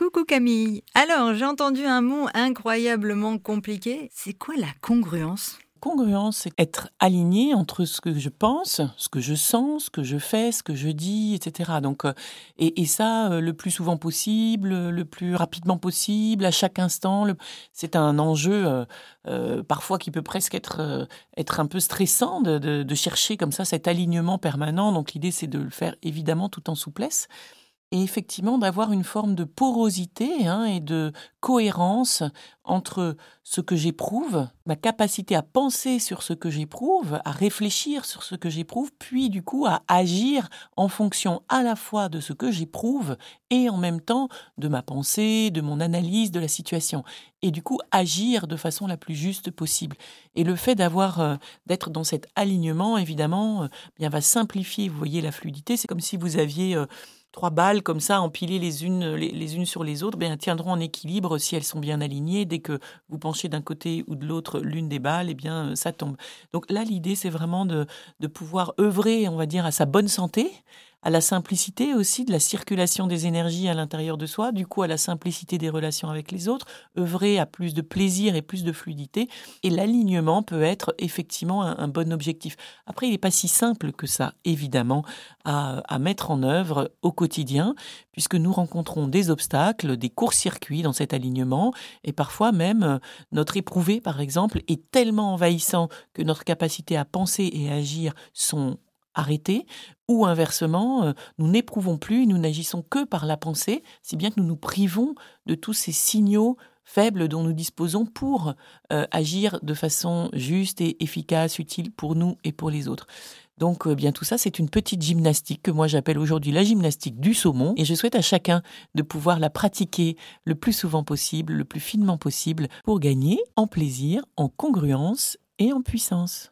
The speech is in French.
Coucou Camille. Alors, j'ai entendu un mot incroyablement compliqué. C'est quoi la congruence? Congruence, c'est être aligné entre ce que je pense, ce que je sens, ce que je fais, ce que je dis, etc. Donc, euh, et, ça, euh, le plus souvent possible, le plus rapidement possible, à chaque instant. C'est un enjeu euh, parfois qui peut presque être, être un peu stressant de, de chercher comme ça cet alignement permanent. Donc, l'idée, c'est de le faire évidemment tout en souplesse et effectivement d'avoir une forme de porosité hein, et de cohérence entre ce que j'éprouve, ma capacité à penser sur ce que j'éprouve, à réfléchir sur ce que j'éprouve, puis du coup à agir en fonction à la fois de ce que j'éprouve et en même temps de ma pensée, de mon analyse de la situation, et du coup agir de façon la plus juste possible. Et le fait d'avoir euh, d'être dans cet alignement, évidemment, euh, bien va simplifier. Vous voyez la fluidité, c'est comme si vous aviez euh, trois balles comme ça, empilées les unes, les, unes sur les autres, bien, tiendront en équilibre si elles sont bien alignées. Dès que vous penchez d'un côté ou de l'autre l'une des balles, eh bien, ça tombe. Donc là, l'idée, c'est vraiment de, de pouvoir œuvrer, on va dire, à sa bonne santé, à la simplicité aussi de la circulation des énergies à l'intérieur de soi, du coup à la simplicité des relations avec les autres, œuvrer à plus de plaisir et plus de fluidité. Et l'alignement peut être effectivement un, bon objectif. Après, il n'est pas si simple que ça, évidemment, à, à mettre en œuvre au quotidien, puisque nous rencontrons des obstacles, des courts-circuits dans cet alignement, et parfois même notre éprouvé, par exemple, est tellement envahissant que notre capacité à penser et à agir sont arrêter, ou inversement, euh, nous n'éprouvons plus, nous n'agissons que par la pensée, si bien que nous nous privons de tous ces signaux faibles dont nous disposons pour euh, agir de façon juste et efficace, utile pour nous et pour les autres. Donc euh, bien tout ça, c'est une petite gymnastique que moi j'appelle aujourd'hui la gymnastique du saumon et je souhaite à chacun de pouvoir la pratiquer le plus souvent possible, le plus finement possible pour gagner en plaisir, en congruence et en puissance.